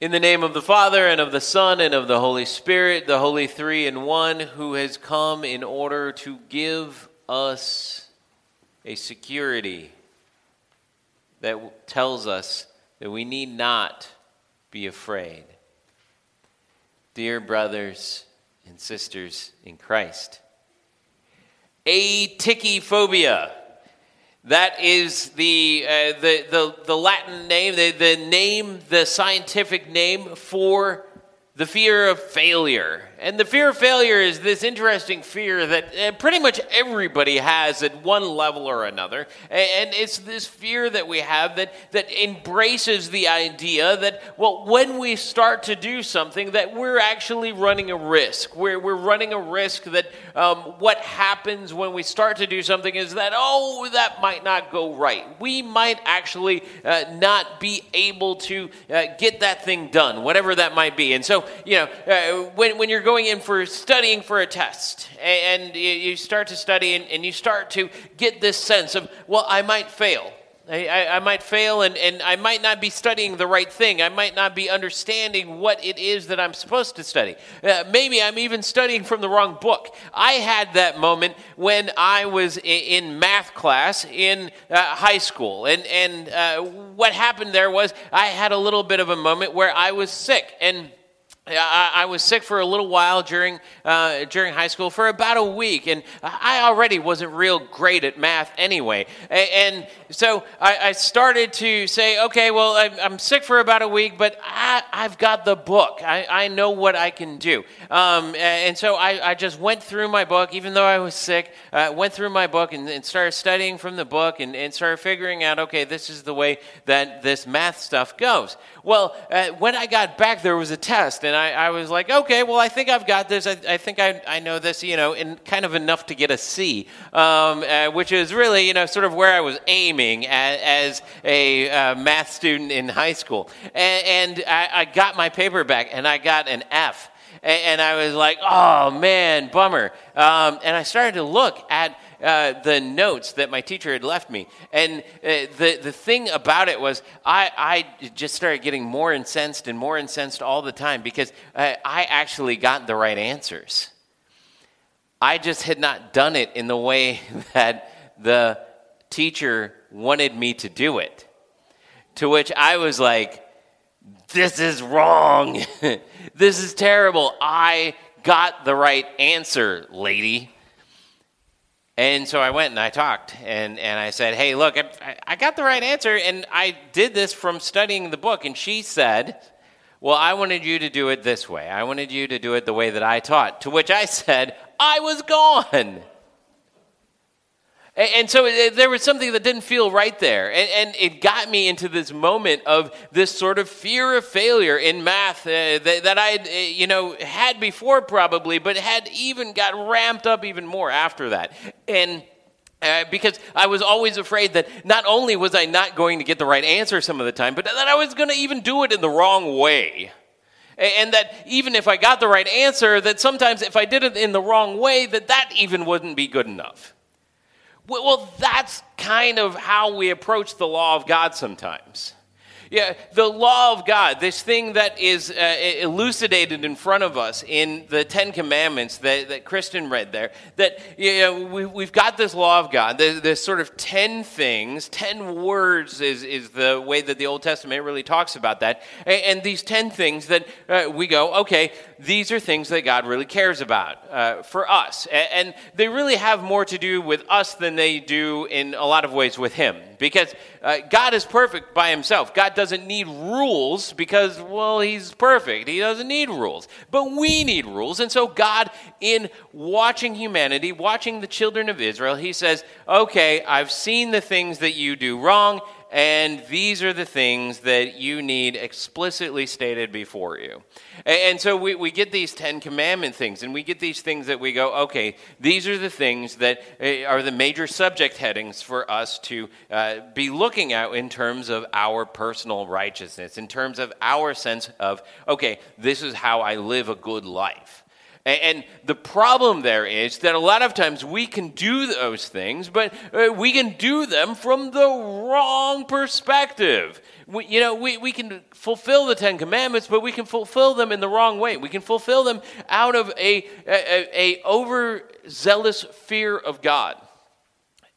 In the name of the Father, and of the Son, and of the Holy Spirit, the Holy Three in One, who has come in order to give us a security that tells us that we need not be afraid. Dear brothers and sisters in Christ, atychiphobia. That is the, uh, the, the, the, Latin name, the, the name, the scientific name for the fear of failure. And the fear of failure is this interesting fear that uh, pretty much everybody has at one level or another. And it's this fear that we have that, that embraces the idea that, well, when we start to do something, that we're actually running a risk. We're, we're running a risk that um, what happens when we start to do something is that, oh, that might not go right. We might actually uh, not be able to uh, get that thing done, whatever that might be. And so, you know, uh, when, when you're going in for studying for a test, and you start to study and you start to get this sense of, well, I might fail. I, I, might fail and, and I might not be studying the right thing. I might not be understanding what it is that I'm supposed to study. Uh, maybe I'm even studying from the wrong book. I had that moment when I was in, math class in uh, high school. And, and uh, what happened there was I had a little bit of a moment where I was sick. And I, I, was sick for a little while during, uh, during high school, for about a week, and I already wasn't real great at math anyway. And, so I, I, started to say, okay, well, I'm, I'm, sick for about a week, but I, have got the book. I, I, know what I can do. Um, and so I, just went through my book, even though I was sick, uh, went through my book and, and started studying from the book and, and, started figuring out, okay, this is the way that this math stuff goes. Well, uh, when I got back, there was a test, and I, I was like, okay, well, I think I've got this. I, I think I, I know this, you know, and kind of enough to get a C, um, uh, which is really, you know, sort of where I was aiming as, as a uh, math student in high school. And, and I, I, got my paper back, and I got an F. And, and I was like, oh, man, bummer. Um, and I started to look at uh, the notes that my teacher had left me. And uh, the, the thing about it was, I, I just started getting more incensed and more incensed all the time because uh, I actually got the right answers. I just had not done it in the way that the teacher wanted me to do it. To which I was like, this is wrong. this is terrible. I got the right answer, lady. And so I went and I talked and, and I said, hey, look, I, I got the right answer and I did this from studying the book. And she said, well, I wanted you to do it this way. I wanted you to do it the way that I taught. To which I said, I was gone. And, so there was something that didn't feel right there. And, it got me into this moment of this sort of fear of failure in math uh, that, I, uh, you know, had before probably, but had even got ramped up even more after that. And uh, because I was always afraid that not only was I not going to get the right answer some of the time, but that I was going to even do it in the wrong way. And that even if I got the right answer, that sometimes if I did it in the wrong way, that that even wouldn't be good enough. Well, that's kind of how we approach the law of God sometimes. Yeah, the law of God, this thing that is uh, elucidated in front of us in the Ten Commandments that, that Kristen read there, that you know, we, we've got this law of God, this, there's sort of 10 things, 10 words is, is the way that the Old Testament really talks about that. And, and these 10 things that uh, we go, okay, these are things that God really cares about uh, for us. And, and they really have more to do with us than they do in a lot of ways with Him. Because uh, God is perfect by himself. God doesn't need rules because, well, he's perfect. He doesn't need rules. But we need rules. And so, God, in watching humanity, watching the children of Israel, he says, okay, I've seen the things that you do wrong and these are the things that you need explicitly stated before you. And, so we, we get these Ten Commandment things, and we get these things that we go, okay, these are the things that eh, are the major subject headings for us to uh, be looking at in terms of our personal righteousness, in terms of our sense of, okay, this is how I live a good life. And the problem there is that a lot of times we can do those things, but uh, we can do them from the wrong perspective. We, you know, we, we can fulfill the Ten Commandments, but we can fulfill them in the wrong way. We can fulfill them out of a, a, a overzealous fear of God.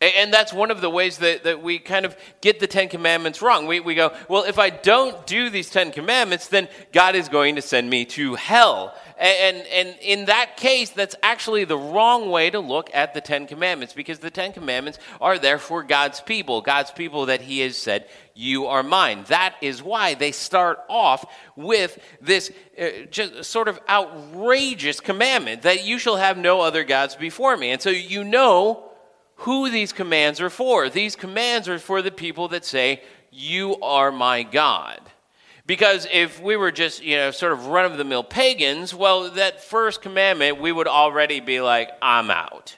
And that's one of the ways that, that we kind of get the Ten Commandments wrong. We, we go, well, if I don't do these Ten Commandments, then God is going to send me to hell. And, and in that case, that's actually the wrong way to look at the Ten Commandments because the Ten Commandments are there for God's people, God's people that He has said, You are mine. That is why they start off with this uh, just sort of outrageous commandment that you shall have no other gods before me. And so you know who these commands are for. These commands are for the people that say, You are my God. Because if we were just, you know, sort of run of the mill pagans, well, that first commandment, we would already be like, I'm out.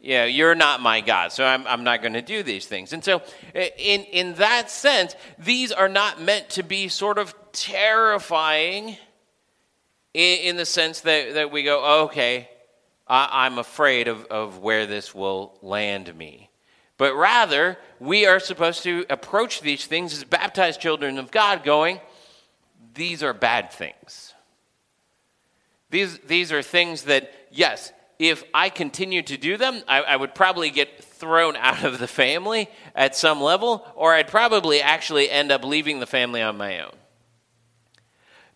You know, you're not my God, so I'm, I'm not going to do these things. And so, in, in that sense, these are not meant to be sort of terrifying in, in the sense that, that we go, okay, I, am afraid of, of where this will land me. But rather, we are supposed to approach these things as baptized children of God, going, these are bad things. These, these are things that, yes, if I continue to do them, I, I, would probably get thrown out of the family at some level, or I'd probably actually end up leaving the family on my own.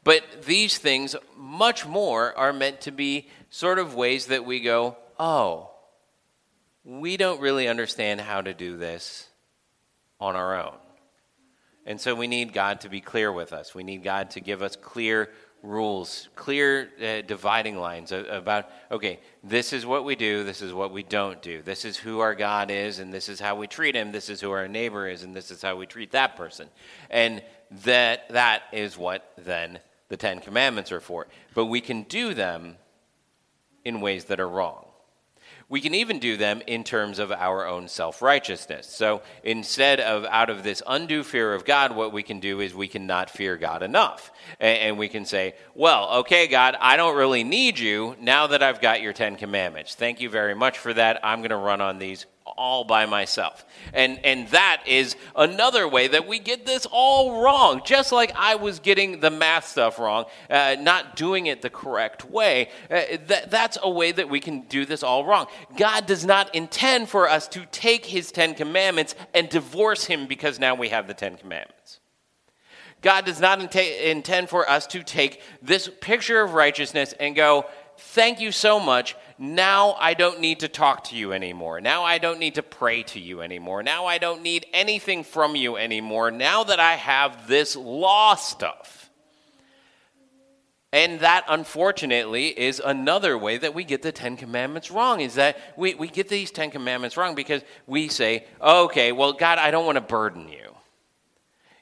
But these things, much more, are meant to be sort of ways that we go, oh, we don't really understand how to do this on our own. And so we need God to be clear with us. We need God to give us clear rules, clear uh, dividing lines about, okay, this is what we do, this is what we don't do. This is who our God is, and this is how we treat him. This is who our neighbor is, and this is how we treat that person. And that, that is what then the Ten Commandments are for. But we can do them in ways that are wrong. We can even do them in terms of our own self righteousness. So instead of out of this undue fear of God, what we can do is we can not fear God enough. And, we can say, well, okay, God, I don't really need you now that I've got your Ten Commandments. Thank you very much for that. I'm going to run on these all by myself. And, and that is another way that we get this all wrong. Just like I was getting the math stuff wrong, uh, not doing it the correct way, uh, that, that's a way that we can do this all wrong. God does not intend for us to take his Ten Commandments and divorce him because now we have the Ten Commandments. God does not intend for us to take this picture of righteousness and go, Thank you so much now I don't need to talk to you anymore. Now I don't need to pray to you anymore. Now I don't need anything from you anymore. Now that I have this law stuff. And that, unfortunately, is another way that we get the Ten Commandments wrong. Is that we, we get these Ten Commandments wrong because we say, okay, well, God, I don't want to burden you.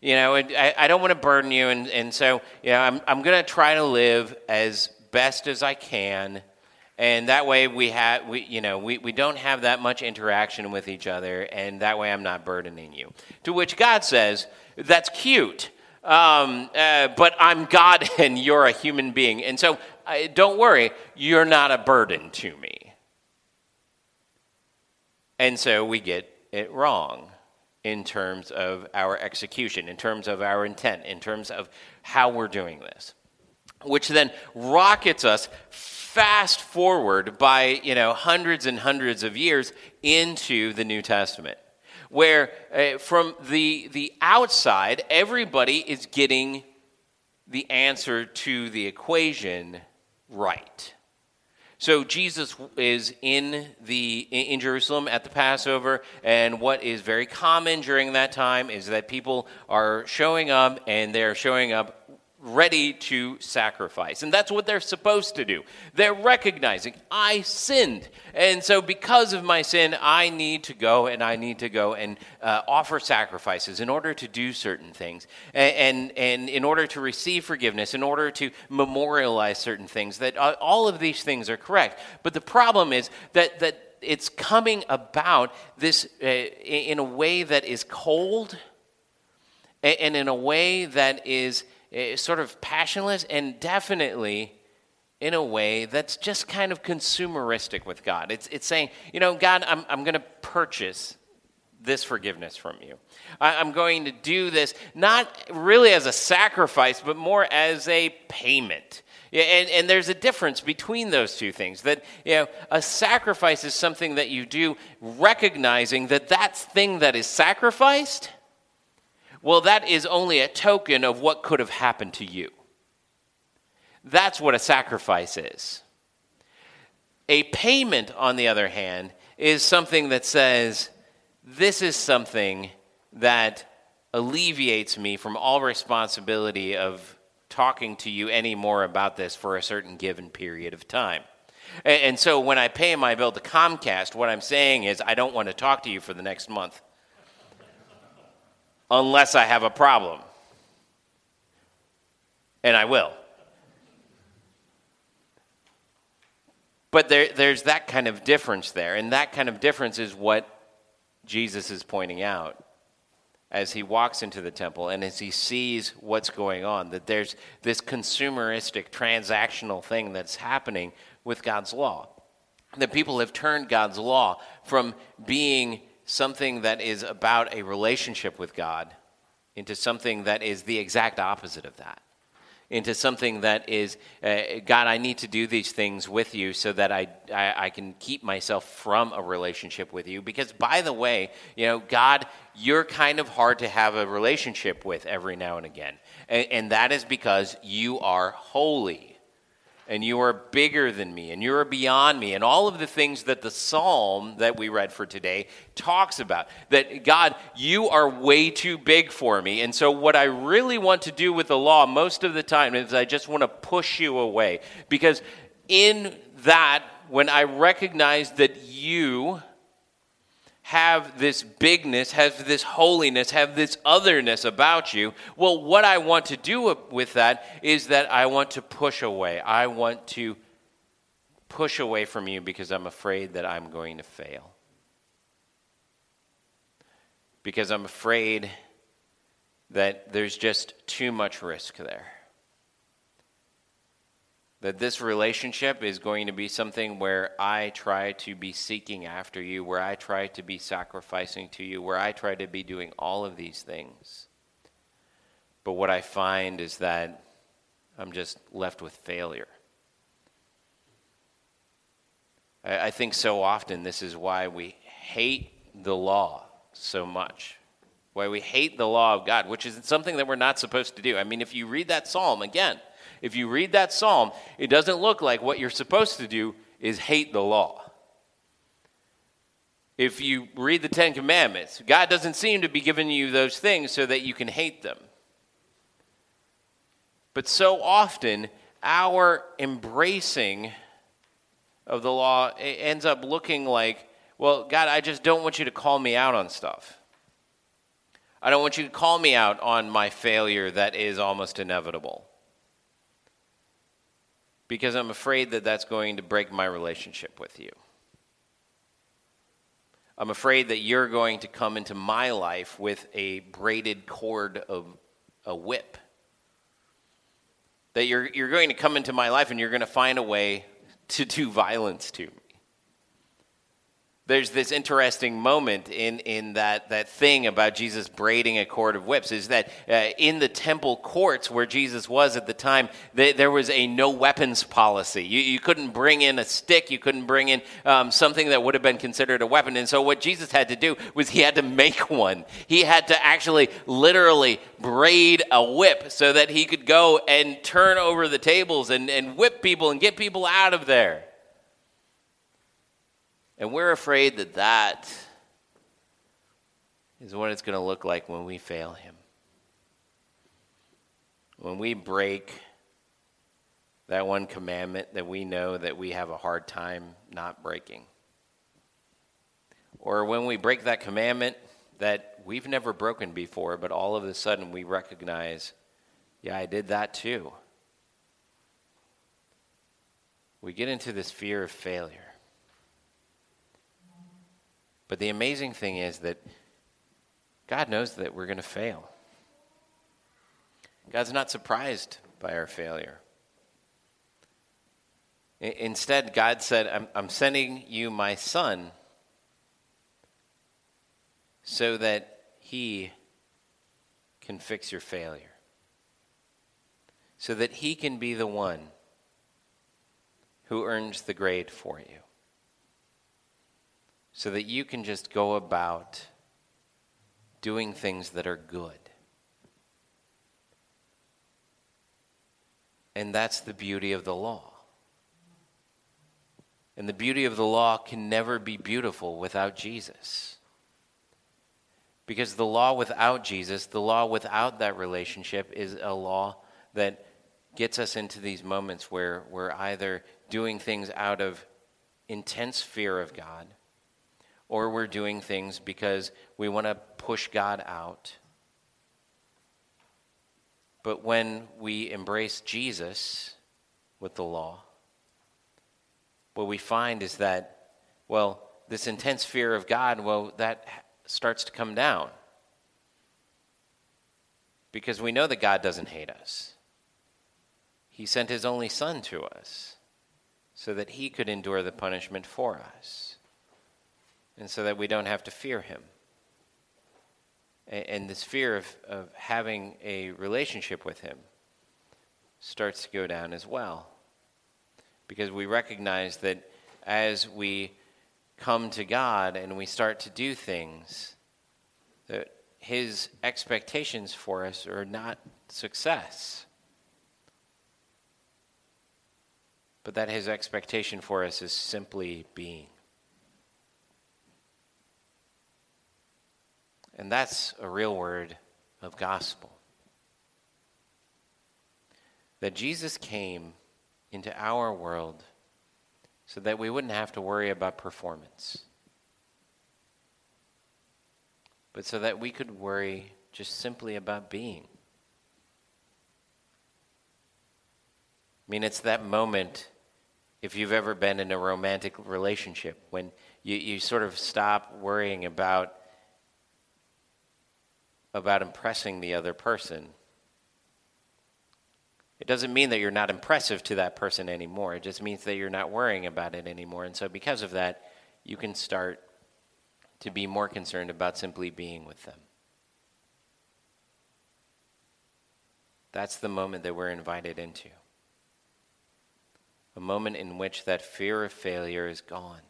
You know, I, I don't want to burden you. And, and so, you know, I'm, I'm going to try to live as best as I can and that way we have we you know we, we don't have that much interaction with each other and that way i'm not burdening you. To which god says that's cute um, uh, but i'm god and you're a human being and so uh, don't worry you're not a burden to me. And so we get it wrong in terms of our execution in terms of our intent in terms of how we're doing this which then rockets us fast forward by you know hundreds and hundreds of years into the New Testament, where uh, from the the outside everybody is getting the answer to the equation right. So Jesus is in the in Jerusalem at the Passover, and what is very common during that time is that people are showing up, and they're showing up ready to sacrifice. And that's what they're supposed to do. They're recognizing, I sinned. And so, because of my sin, I need to go and I need to go and uh, offer sacrifices in order to do certain things. And, and, and, in order to receive forgiveness, in order to memorialize certain things, that uh, all of these things are correct. But the problem is that, that it's coming about this uh, in a way that is cold and in a way that is Eh, sort of passionless and definitely in a way that's just kind of consumeristic with God. It's, it's saying, you know, God, I'm, I'm going to purchase this forgiveness from you. I, I'm going to do this not really as a sacrifice, but more as a payment. Yeah, and, and there's a difference between those two things. That you know, a sacrifice is something that you do recognizing that that thing that is sacrificed, well, that is only a token of what could have happened to you. That's what a sacrifice is. A payment, on the other hand, is something that says, this is something that alleviates me from all responsibility of talking to you anymore about this for a certain given period of time. And, so when I pay my bill to Comcast, what I'm saying is I don't want to talk to you for the next month unless I have a problem. And I will. But there, there's that kind of difference there. And that kind of difference is what Jesus is pointing out as he walks into the temple and as he sees what's going on, that there's this consumeristic, transactional thing that's happening with God's law. That people have turned God's law from being something that is about a relationship with God into something that is the exact opposite of that into something that is, uh, God, I need to do these things with you so that I, I, I, can keep myself from a relationship with you. Because, by the way, you know, God, you're kind of hard to have a relationship with every now and again. and, and that is because you are holy and you are bigger than me, and you are beyond me, and all of the things that the psalm that we read for today talks about. That God, you are way too big for me. And so, what I really want to do with the law most of the time is I just want to push you away. Because in that, when I recognize that you have this bigness, have this holiness, have this otherness about you. Well, what I want to do with that is that I want to push away. I want to push away from you because I'm afraid that I'm going to fail. Because I'm afraid that there's just too much risk there that this relationship is going to be something where I try to be seeking after you, where I try to be sacrificing to you, where I try to be doing all of these things. But what I find is that I'm just left with failure. I, I think so often this is why we hate the law so much. Why we hate the law of God, which is something that we're not supposed to do. I mean, if you read that psalm again, if you read that psalm, it doesn't look like what you're supposed to do is hate the law. If you read the Ten Commandments, God doesn't seem to be giving you those things so that you can hate them. But so often, our embracing of the law ends up looking like, well, God, I just don't want you to call me out on stuff. I don't want you to call me out on my failure that is almost inevitable because I'm afraid that that's going to break my relationship with you. I'm afraid that you're going to come into my life with a braided cord of a whip. That you're, you're going to come into my life and you're going to find a way to do violence to me there's this interesting moment in, in that, that thing about Jesus braiding a cord of whips is that uh, in the temple courts where Jesus was at the time, they, there was a no weapons policy. You, you couldn't bring in a stick, you couldn't bring in um, something that would have been considered a weapon. And so, what Jesus had to do was he had to make one. He had to actually literally braid a whip so that he could go and turn over the tables and, and whip people and get people out of there. And we're afraid that that is what it's going to look like when we fail Him. When we break that one commandment that we know that we have a hard time not breaking. Or when we break that commandment that we've never broken before, but all of a sudden we recognize, yeah, I did that too. We get into this fear of failure. But the amazing thing is that God knows that we're going to fail. God's not surprised by our failure. Instead, God said, I'm, I'm sending you my son so that he can fix your failure, so that he can be the one who earns the grade for you, so that you can just go about doing things that are good. And that's the beauty of the law. And the beauty of the law can never be beautiful without Jesus. Because the law without Jesus, the law without that relationship, is a law that gets us into these moments where we're either doing things out of intense fear of God, or we're doing things because we want to push God out. But when we embrace Jesus with the law, what we find is that, well, this intense fear of God, well, that starts to come down. Because we know that God doesn't hate us. He sent his only Son to us so that he could endure the punishment for us and so that we don't have to fear him. And this fear of, of having a relationship with him starts to go down as well because we recognize that as we come to God and we start to do things, that His expectations for us are not success, but that His expectation for us is simply being. And that's a real word of gospel. That Jesus came into our world so that we wouldn't have to worry about performance, but so that we could worry just simply about being. I mean, it's that moment, if you've ever been in a romantic relationship, when you, you sort of stop worrying about, about impressing the other person it doesn't mean that you're not impressive to that person anymore. It just means that you're not worrying about it anymore. And so, because of that, you can start to be more concerned about simply being with them. That's the moment that we're invited into. A moment in which that fear of failure is gone.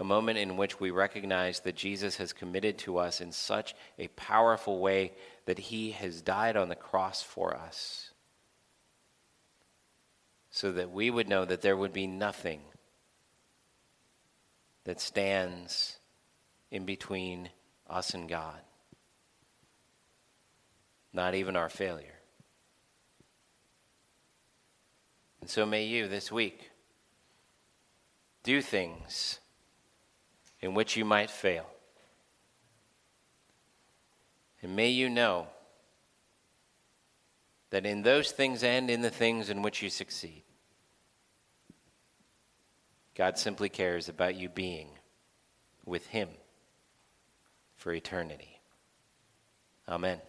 A moment in which we recognize that Jesus has committed to us in such a powerful way that he has died on the cross for us so that we would know that there would be nothing that stands in between us and God, not even our failure. And so may you this week do things in which you might fail. And may you know that in those things and in the things in which you succeed, God simply cares about you being with Him for eternity. Amen.